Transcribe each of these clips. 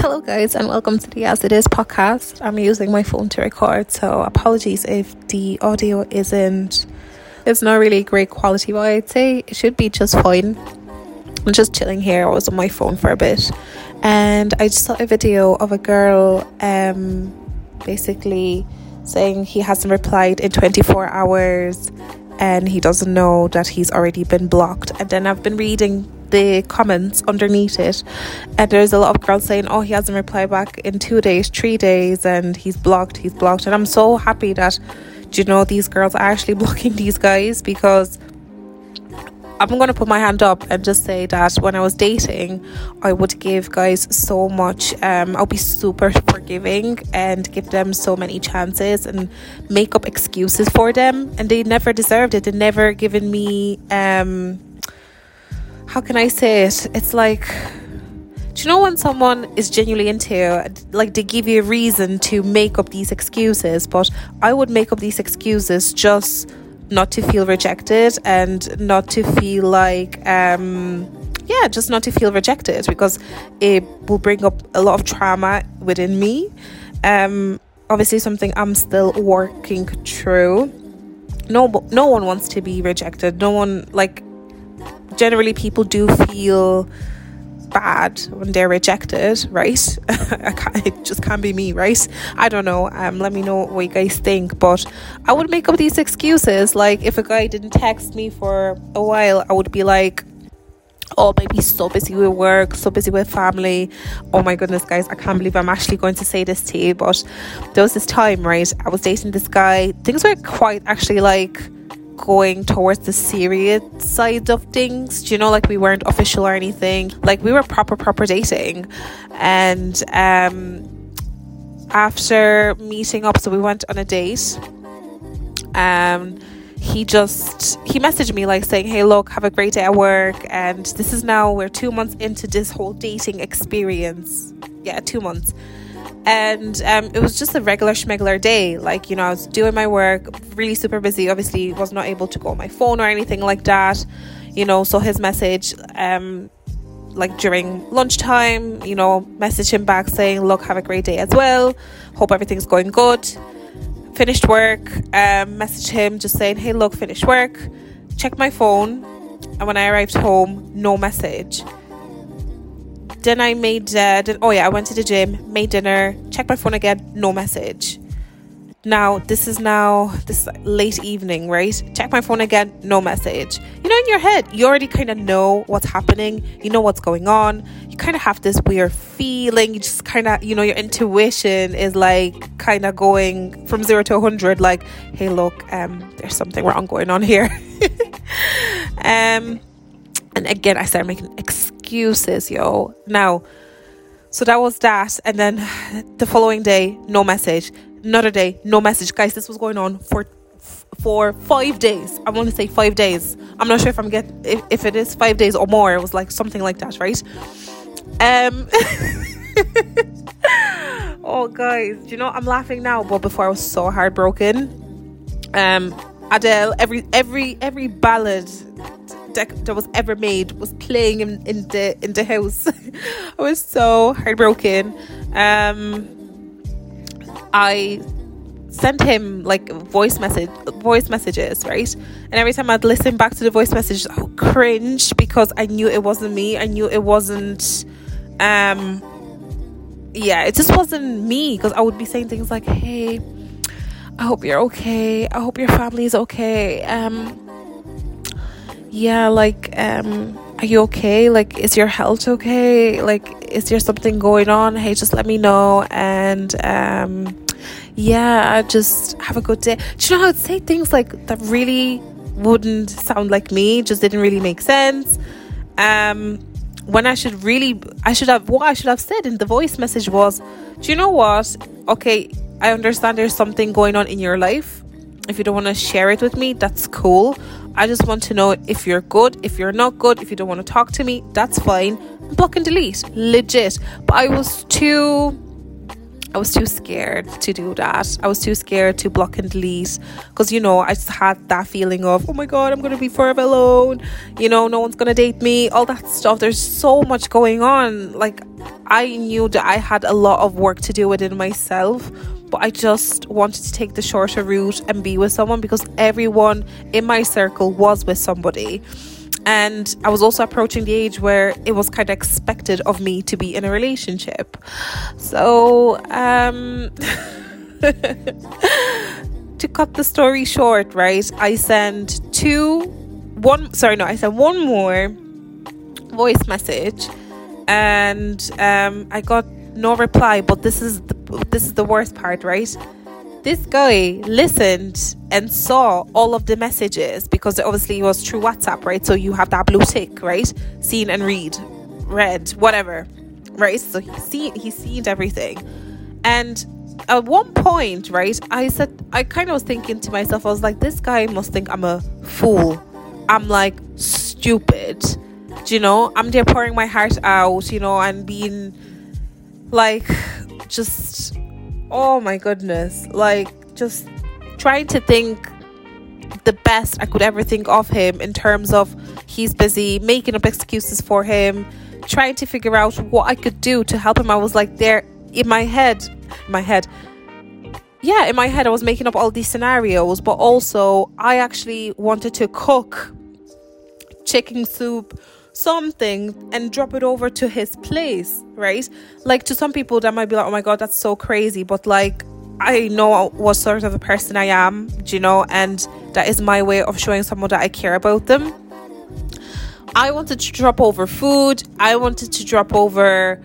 Hello, guys, and welcome to the As It Is podcast. I'm using my phone to record, so apologies if the audio isn't. It's not really great quality, but I'd say it should be just fine. I'm just chilling here. I was on my phone for a bit, and I just saw a video of a girl, um, basically saying he hasn't replied in 24 hours, and he doesn't know that he's already been blocked. And then I've been reading the comments underneath it and there's a lot of girls saying oh he hasn't replied back in two days three days and he's blocked he's blocked and i'm so happy that you know these girls are actually blocking these guys because I'm going to put my hand up and just say that when I was dating, I would give guys so much. Um, I'll be super forgiving and give them so many chances and make up excuses for them. And they never deserved it. They never given me um, how can I say it? It's like, do you know when someone is genuinely into like they give you a reason to make up these excuses, but I would make up these excuses just not to feel rejected and not to feel like, um, yeah, just not to feel rejected because it will bring up a lot of trauma within me. Um, obviously, something I'm still working through. No, no one wants to be rejected. No one like generally people do feel bad when they're rejected, right? it just can't be me, right? I don't know. Um, let me know what you guys think. But I would make up these excuses. Like if a guy didn't text me for a while, I would be like, oh, maybe so busy with work, so busy with family. Oh my goodness, guys, I can't believe I'm actually going to say this to you. But there was this time, right? I was dating this guy. Things were quite actually like going towards the serious side of things. Do you know, like we weren't official or anything. Like we were proper, proper dating. And um, after meeting up, so we went on a date. Um, he just he messaged me like saying hey look have a great day at work and this is now we're two months into this whole dating experience yeah two months and um, it was just a regular schmegular day. Like you know i was doing my work really super busy. Obviously was not able to go on my phone or anything like that. You know so his message um like during lunchtime you know message him back saying look have a great day as well. Hope everything's going good. Finished work um message him just saying hey look finished work. Check my phone. And when i arrived home no message then I made, uh, then, oh yeah, I went to the gym, made dinner, checked my phone again, no message. Now, this is now this late evening, right? Check my phone again, no message. You know, in your head, you already kind of know what's happening, you know what's going on. You kind of have this weird feeling. You just kind of, you know, your intuition is like kind of going from zero to 100, like, hey, look, um, there's something wrong going on here. um, and again, I started making excuses, yo. Now, so that was that. And then the following day, no message. Another day, no message. Guys, this was going on for for five days. I want to say five days. I'm not sure if I'm get if, if it is five days or more. It was like something like that, right? Um Oh guys, you know I'm laughing now, but before I was so heartbroken. Um Adele, every every every ballad that, that was ever made was playing in, in the in the house. I was so heartbroken. Um, I sent him like voice message voice messages right and every time i'd listen back to the voice message i would cringe because i knew it wasn't me i knew it wasn't um yeah it just wasn't me because i would be saying things like hey i hope you're okay i hope your family is okay um yeah like um are you okay? Like is your health okay? Like is there something going on? Hey just let me know. And um yeah I just have a good day. Do you know how i'd say things like that really wouldn't sound like me just didn't really make sense? Um when i should really i should have what i should have said in the voice message was do you know what? Okay i understand there's something going on in your life. If you don't want to share it with me that's cool I just want to know if you're good, if you're not good, if you don't want to talk to me, that's fine. Block and delete, legit. But I was too I was too scared to do that. I was too scared to block and delete because you know I just had that feeling of oh my god I'm gonna be forever alone. You know no one's gonna date me. All that stuff. There's so much going on. Like I knew that I had a lot of work to do within myself, but I just wanted to take the shorter route and be with someone because everyone in my circle was with somebody. And I was also approaching the age where it was kind of expected of me to be in a relationship. So, um, to cut the story short, right, I sent two, one, sorry, no, I sent one more voice message and um, I got no reply. But this is the, this is the worst part, right? This guy listened and saw all of the messages because obviously it was through WhatsApp, right? So you have that blue tick, right? Seen and read, read, whatever, right? So he seen he seen everything, and at one point, right, I said I kind of was thinking to myself, I was like, this guy must think I'm a fool. I'm like stupid you know i'm there pouring my heart out you know and being like just oh my goodness like just trying to think the best i could ever think of him in terms of he's busy making up excuses for him trying to figure out what i could do to help him. I was like there in my head my head yeah in my head i was making up all these scenarios but also i actually wanted to cook chicken soup something and drop it over to his place, right? Like to some people that might be like, oh my god, that's so crazy, but like I know what sort of a person I am, do you know, and that is my way of showing someone that I care about them. I wanted to drop over food, I wanted to drop over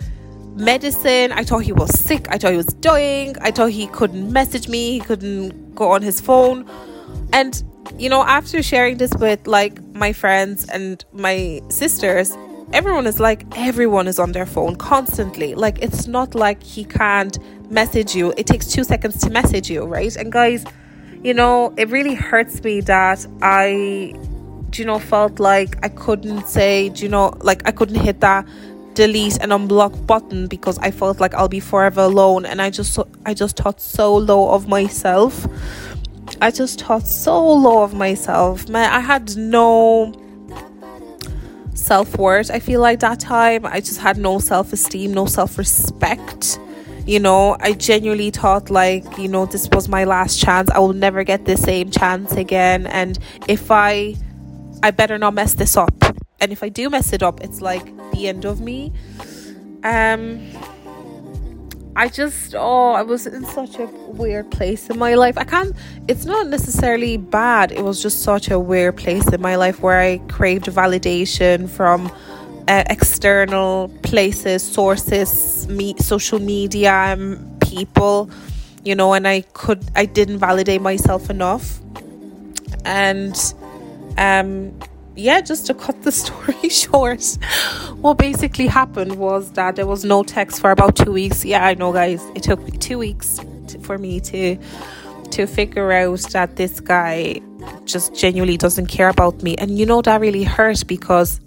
medicine. I thought he was sick, I thought he was dying, I thought he couldn't message me, he couldn't go on his phone. And you know, after sharing this with like my friends and my sisters, everyone is like, everyone is on their phone constantly. Like, it's not like he can't message you, it takes two seconds to message you, right? And guys, you know, it really hurts me that I, you know, felt like I couldn't say, you know, like I couldn't hit that delete and unblock button because I felt like I'll be forever alone and I just I just thought so low of myself I just thought so low of myself. Man, I had no self worth. I feel like that time I just had no self esteem, no self respect. You know, I genuinely thought like, you know, this was my last chance. I will never get the same chance again. And if I, I better not mess this up. And if I do mess it up, it's like the end of me. Um, I just, oh, I was in such a weird place in my life. I can't, it's not necessarily bad. It was just such a weird place in my life where I craved validation from uh, external places, sources, me, social media, and people, you know, and I could, I didn't validate myself enough. And, um, yeah, just to cut the story short, what basically happened was that there was no text for about two weeks. Yeah, I know, guys. It took me two weeks to, for me to to figure out that this guy just genuinely doesn't care about me, and you know that really hurt because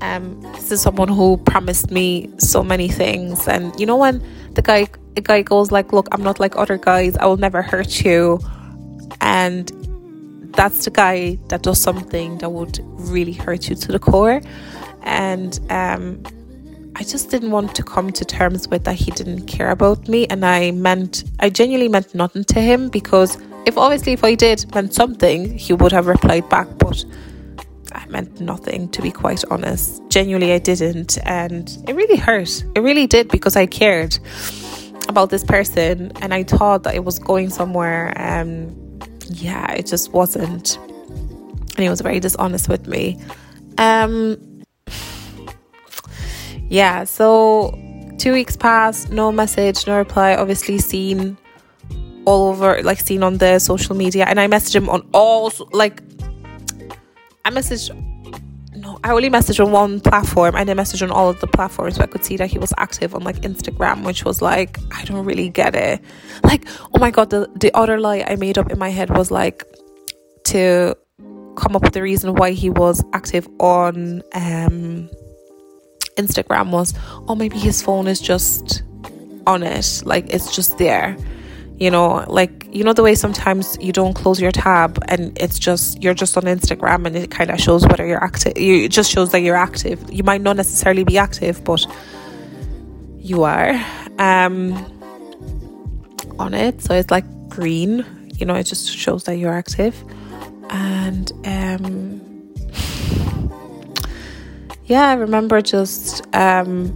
um, this is someone who promised me so many things, and you know when the guy the guy goes like, "Look, I'm not like other guys. I will never hurt you," and that's the guy that does something that would really hurt you to the core. And um, I just didn't want to come to terms with that he didn't care about me. And I meant, I genuinely meant nothing to him because if obviously if I did meant something, he would have replied back. But I meant nothing, to be quite honest. Genuinely, I didn't. And it really hurt. It really did because I cared about this person and I thought that it was going somewhere. Um, yeah, it just wasn't. And he was very dishonest with me. Um, yeah, so two weeks passed, no message, no reply. Obviously, seen all over, like seen on the social media, and I messaged him on all, like, I messaged I only messaged on one platform. I didn't message on all of the platforms, but I could see that he was active on like Instagram, which was like, I don't really get it. Like, oh my god, the the other lie I made up in my head was like to come up with the reason why he was active on um Instagram was, oh maybe his phone is just on it, like it's just there you know like you know the way sometimes you don't close your tab and it's just you're just on instagram and it kind of shows whether you're active you, it just shows that you're active you might not necessarily be active but you are um, on it. So it's like green, you know, it just shows that you're active. And um, yeah, I remember just um,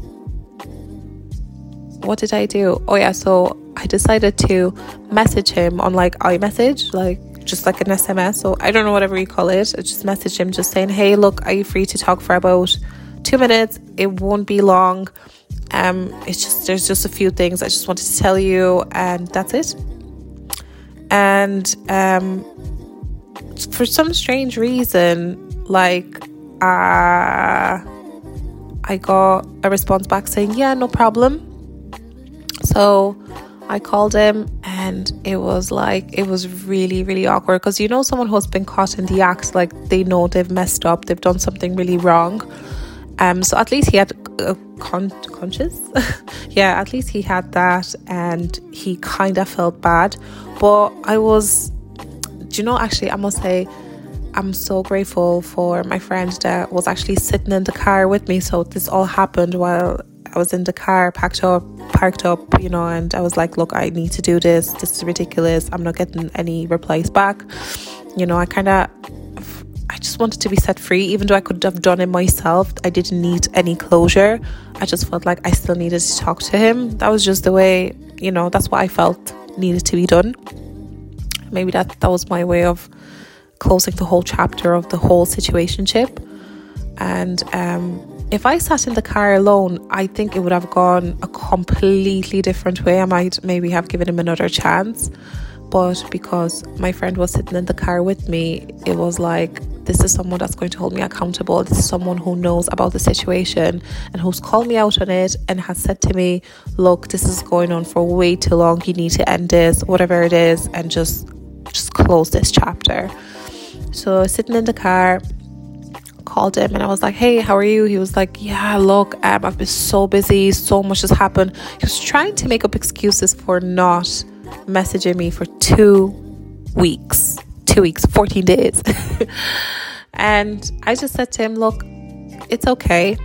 what did I do? Oh, yeah, so I decided to message him on like iMessage, like just like an SMS. So I don't know whatever you call it. I just messaged him just saying, "Hey, look, are you free to talk for about two minutes? It won't be long. Um, it's just there's just a few things I just wanted to tell you, and that's it." And um, for some strange reason, like uh, I got a response back saying, "Yeah, no problem." So I called him and it was like it was really really awkward because you know someone who's been caught in the act like they know they've messed up they've done something really wrong. Um so at least he had a con- conscious? Yeah at least he had that and he kind of felt bad. But I was do you know actually I must say I'm so grateful for my friend that was actually sitting in the car with me. So this all happened while I was in the car packed up parked up, you know, and I was like, look, I need to do this. This is ridiculous. I'm not getting any replies back. You know, I kind of I just wanted to be set free, even though I could have done it myself. I didn't need any closure. I just felt like I still needed to talk to him. That was just the way, you know, that's what I felt needed to be done. Maybe that that was my way of closing the whole chapter of the whole situationship. And um, if I sat in the car alone, I think it would have gone a completely different way. I might maybe have given him another chance. But because my friend was sitting in the car with me, it was like, this is someone that's going to hold me accountable. This is someone who knows about the situation and who's called me out on it and has said to me, look, this is going on for way too long. You need to end this, whatever it is, and just just close this chapter. So sitting in the car, called him and I was like, hey, how are you? He was like, yeah, look, um, I've been so busy, so much has happened. He was trying to make up excuses for not messaging me for two weeks, two weeks, 14 days. and I just said to him, look, it's okay.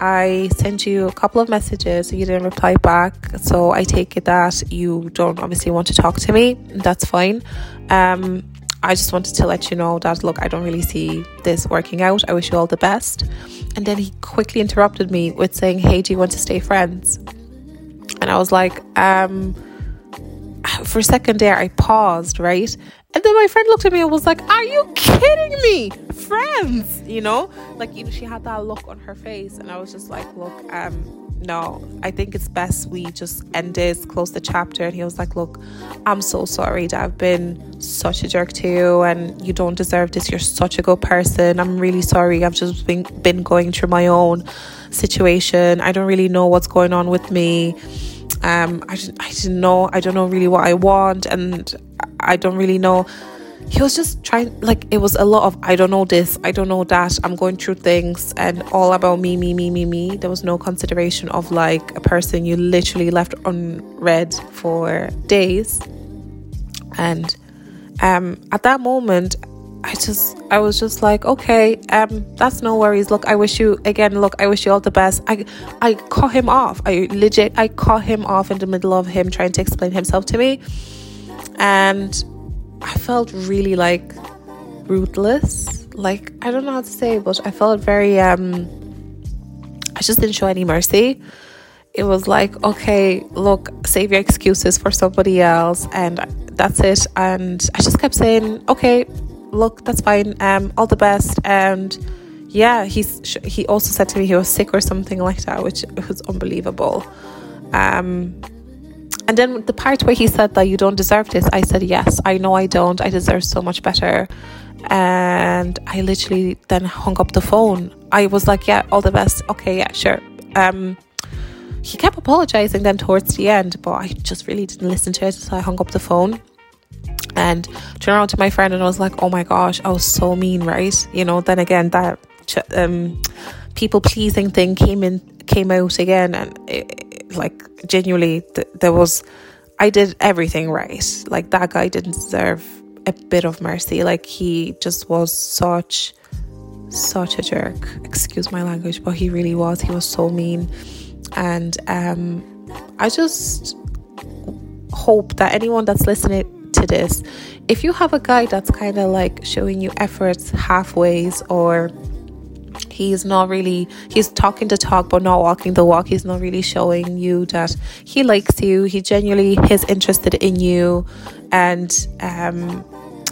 I sent you a couple of messages, you didn't reply back. So I take it that you don't obviously want to talk to me. That's fine. Um, I just wanted to let you know that look, I don't really see this working out. I wish you all the best. And then he quickly interrupted me with saying, Hey, do you want to stay friends? And I was like, um, for a second there, I paused, right? And then my friend looked at me and was like, Are you kidding me? Friends, you know? Like, you know, she had that look on her face. And I was just like, Look, um, no, I think it's best we just end this, close the chapter. And he was like, Look, I'm so sorry that I've been such a jerk to you and you don't deserve this. You're such a good person. I'm really sorry. I've just been, been going through my own situation. I don't really know what's going on with me. Um, I, I didn't know, I don't know really what I want, and I don't really know he was just trying like it was a lot of i don't know this i don't know that i'm going through things and all about me me me me me there was no consideration of like a person you literally left unread for days and um at that moment I just I was just like, okay, um, that's no worries. Look, I wish you again, look, I wish you all the best. I I cut him off. I legit I cut him off in the middle of him trying to explain himself to me. And I felt really like ruthless. Like I don't know how to say, but I felt very um I just didn't show any mercy. It was like, okay, look, save your excuses for somebody else and that's it. And I just kept saying, okay, look, that's fine. Um all the best and yeah, he's he also said to me he was sick or something like that, which was unbelievable. Um and then the part where he said that you don't deserve this, I said, yes, I know I don't. I deserve so much better. And I literally then hung up the phone. I was like, yeah, all the best. Okay, yeah, sure. Um, he kept apologizing then towards the end, but I just really didn't listen to it. So I hung up the phone and turned around to my friend and I was like, oh my gosh, I was so mean, right? You know, then again, that um, people pleasing thing came in, came out again. And it, like genuinely th- there was I did everything right. Like that guy didn't deserve a bit of mercy. Like he just was such such a jerk. Excuse my language, but he really was. He was so mean. And um, I just hope that anyone that's listening to this, if you have a guy that's kind of like showing you efforts halfways or he's not really he's talking the talk but not walking the walk. He's not really showing you that he likes you. He genuinely is interested in you. And um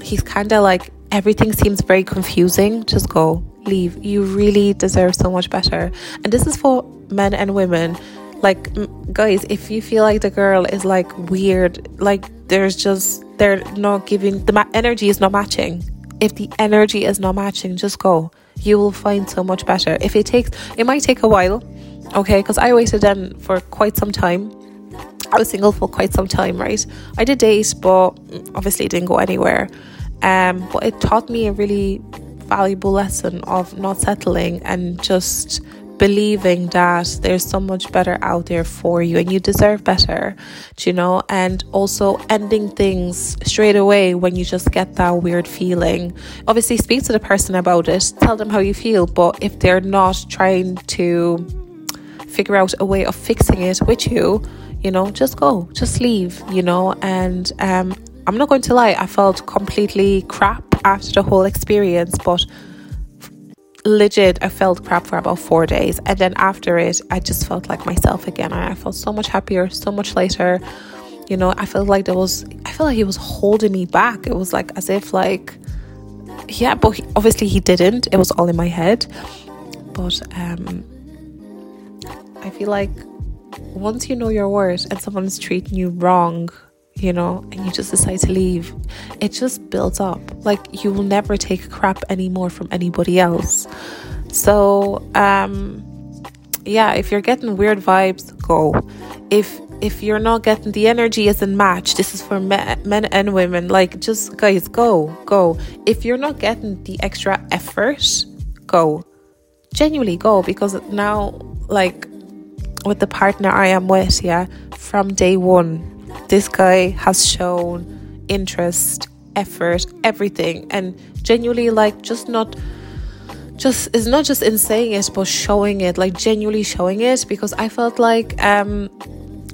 he's kind of like everything seems very confusing. Just go leave. You really deserve so much better. And this is for men and women. Like guys if you feel like the girl is like weird like there's just they're not giving the ma- energy is not matching. If the energy is not matching just go you will find so much better. If it takes it might take a while okay? Because i waited then for quite some time. I was single for quite some time right? I did date but obviously it didn't go anywhere. Um but it taught me a really valuable lesson of not settling and just believing that there's so much better out there for you and you deserve better, you know, and also ending things straight away when you just get that weird feeling. Obviously, speak to the person about it, tell them how you feel, but if they're not trying to figure out a way of fixing it with you, you know, just go, just leave, you know, and um, I'm not going to lie, I felt completely crap after the whole experience, but legit, I felt crap for about four days. And then after it, I just felt like myself again. I felt so much happier, so much lighter. You know, I felt like there was, I felt like he was holding me back. It was like as if, like, yeah, but he, obviously he didn't. It was all in my head. But um, I feel like once you know your worth and someone's treating you wrong, you know, and you just decide to leave, it just builds up. Like you will never take crap anymore from anybody else. So, um, yeah, if you're getting weird vibes, go. If if you're not getting the energy isn't matched, this is for men, men and women. Like, just guys, go, go. If you're not getting the extra effort, go. Genuinely go because now, like, with the partner I am with, yeah, from day one, this guy has shown interest, effort, everything, and genuinely like just not just it's not just in saying it but showing it like genuinely showing it because i felt like um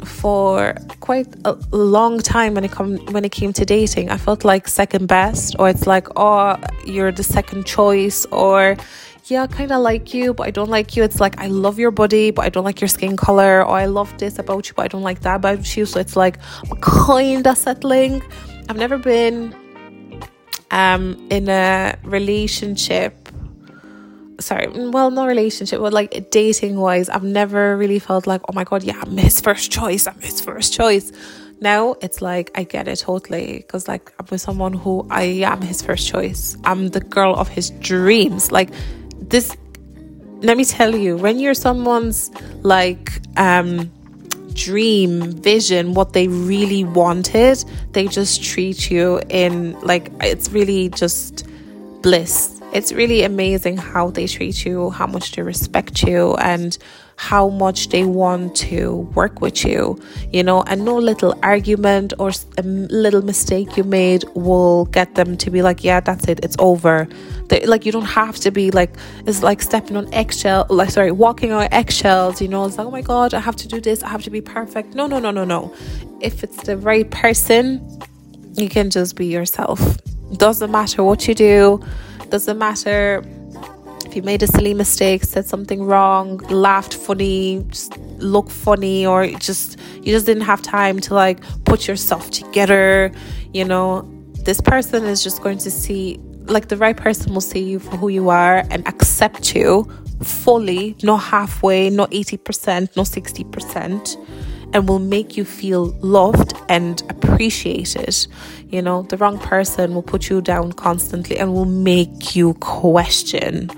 for quite a long time when it come when it came to dating i felt like second best or it's like oh you're the second choice or yeah, I kind of like you, but I don't like you. It's like I love your body, but I don't like your skin color, or I love this about you, but I don't like that about you. So it's like a kind of settling. I've never been um in a relationship sorry, well, not relationship, but like dating wise, I've never really felt like, oh my god, yeah, I'm his first choice, I'm his first choice. Now it's like I get it totally because like I'm with someone who I am his first choice. I'm the girl of his dreams. Like this let me tell you when you're someone's like um dream vision what they really wanted they just treat you in like it's really just bliss it's really amazing how they treat you how much they respect you and how much they want to work with you, you know, and no little argument or a um, little mistake you made will get them to be like, yeah, that's it, it's over. They, like, you don't have to be like, it's like stepping on eggshell, like, sorry, walking on eggshells, you know, it's like, oh my God, I have to do this, I have to be perfect. No, no, no, no, no. If it's the right person, you can just be yourself. Doesn't matter what you do, doesn't matter. If you made a silly mistake, said something wrong, laughed funny, just look funny, or just you just didn't have time to like put yourself together, you know, this person is just going to see like the right person will see you for who you are and accept you fully, not halfway, not 80%, not 60% and will make you feel loved and appreciate it. You know, the wrong person will put you down constantly and will make you question.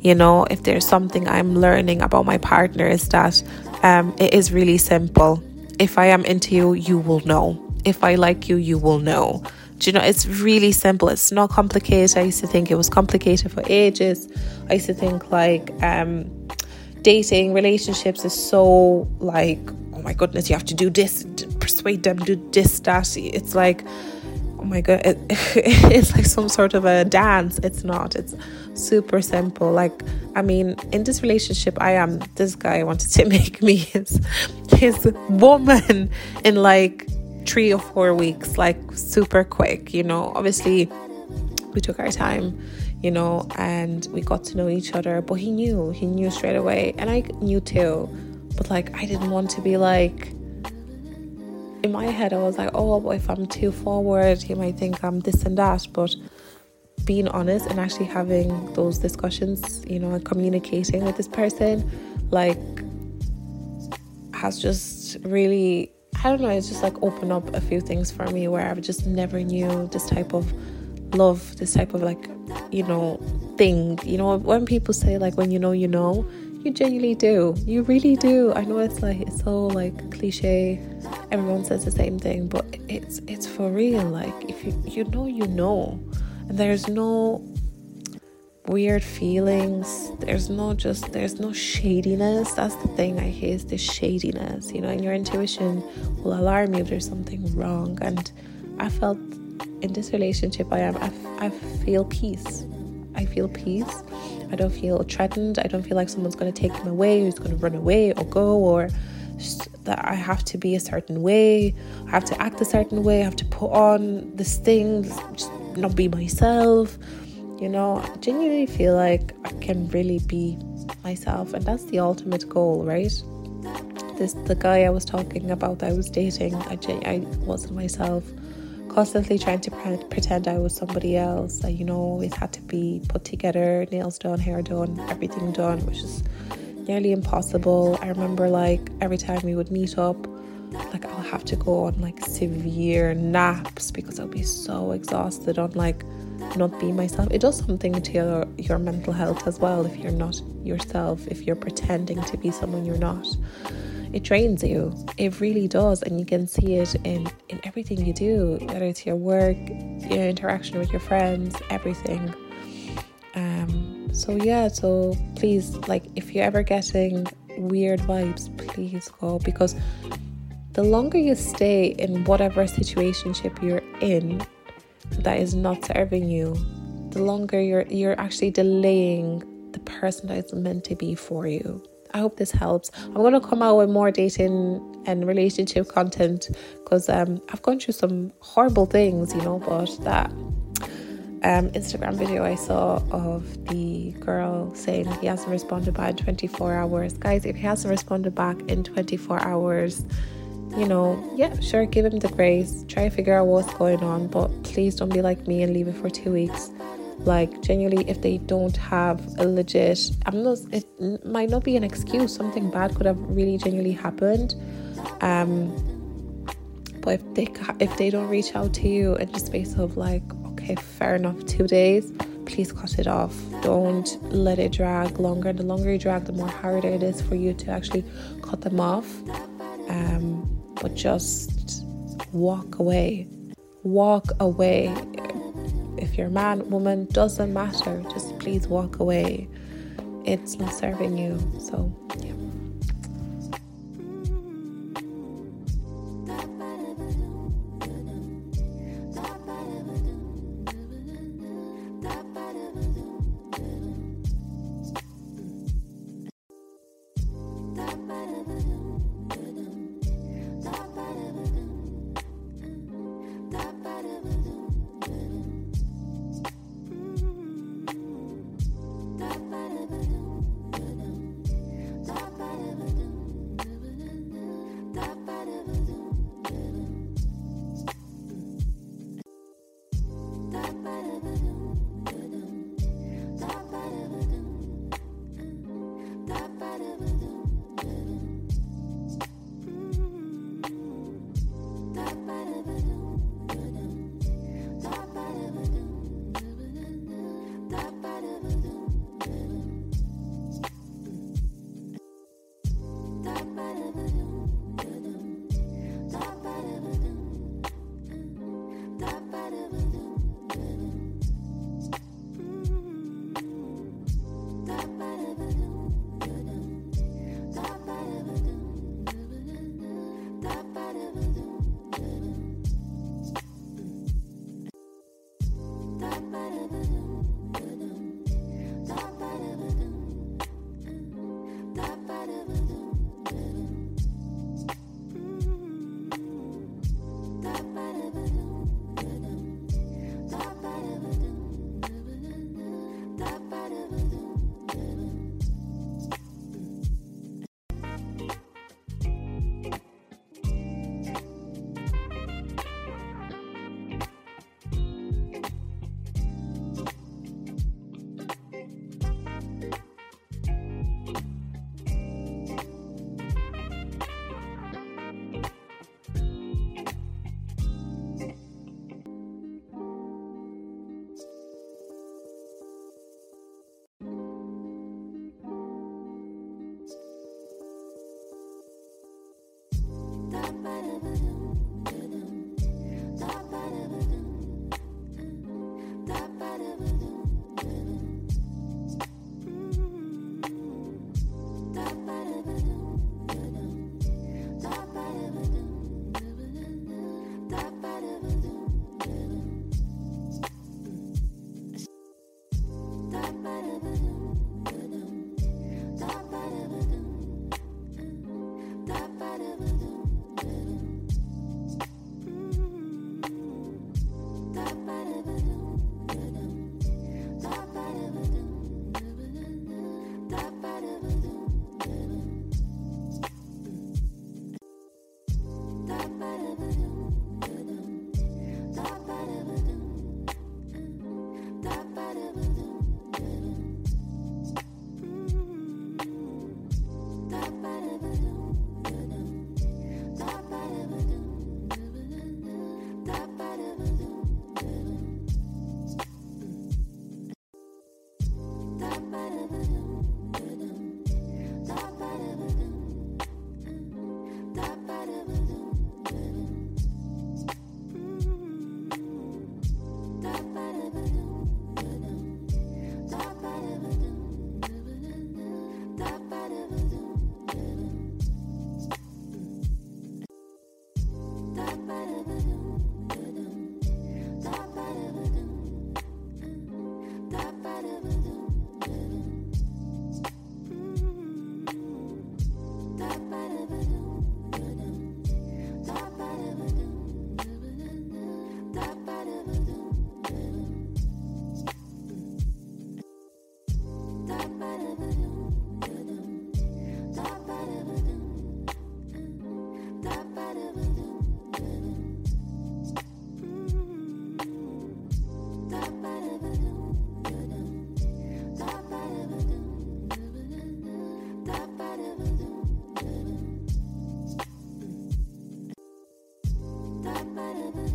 You know, if there's something I'm learning about my partner, is that um, it is really simple. If I am into you, you will know. If I like you, you will know. Do you know, it's really simple. It's not complicated. I used to think it was complicated for ages. I used to think like um, dating, relationships is so like oh my goodness, you have to do this, persuade them, do this, that. It's like, oh my god it, it's like some sort of a dance. It's not. It's super simple. Like i mean in this relationship i am this guy wanted to make me. His his woman in like three or four weeks like super quick you know. Obviously we took our time you know and we got to know each other but he knew. He knew straight away. And i knew too. But like i didn't want to be like in my head, I was like, oh, if I'm too forward, he might think I'm this and that. But being honest and actually having those discussions, you know, and communicating with this person, like, has just really, I don't know, it's just like opened up a few things for me where I just never knew this type of love, this type of like, you know, thing. You know, when people say, like, when you know, you know, you genuinely do. You really do. I know it's like it's so like cliche. Everyone says the same thing, but it's it's for real. Like if you you know you know, and there's no weird feelings. There's no just there's no shadiness. That's the thing I hate is the shadiness. You know, and your intuition will alarm you if there's something wrong. And I felt in this relationship I am I, I feel peace. I feel peace I don't feel threatened. I don't feel like someone's going to take him away, who's going to run away or go, or that I have to be a certain way, I have to act a certain way, I have to put on this thing, just not be myself. You know, I genuinely feel like I can really be myself, and that's the ultimate goal, right? This the guy I was talking about I was dating. I I wasn't myself constantly trying to pretend I was somebody else. I, you know, always had to be put together, nails done, hair done, everything done, which is nearly impossible. I remember like every time we would meet up, like I'll have to go on like severe naps because I'll be so exhausted on like not being myself. It does something to your, your mental health as well if you're not yourself, if you're pretending to be someone you're not it drains you. It really does. And you can see it in, in everything you do, whether it's your work, your interaction with your friends, everything. Um, so yeah, so please, like if you're ever getting weird vibes, please go because the longer you stay in whatever situationship you're in that is not serving you, the longer you're you're actually delaying the person that is meant to be for you. I hope this helps. I'm to come out with more dating and relationship content because um, I've gone through some horrible things, you know, but that um, Instagram video I saw of the girl saying he hasn't responded in 24 hours. Guys, if he hasn't responded back in 24 hours, you know, yeah, sure, give him the grace. Try to figure out what's going on, but please don't be like me and leave it for two weeks like genuinely if they don't have a legit i'm not it might not be an excuse. Something bad could have really genuinely happened. Um but if they if they don't reach out to you in the space of like okay fair enough two days please cut it off. Don't let it drag longer. The longer you drag the more harder it is for you to actually cut them off. Um but just walk away. Walk away if you're a man, woman, doesn't matter. Just please walk away. It's not serving you. So, yeah.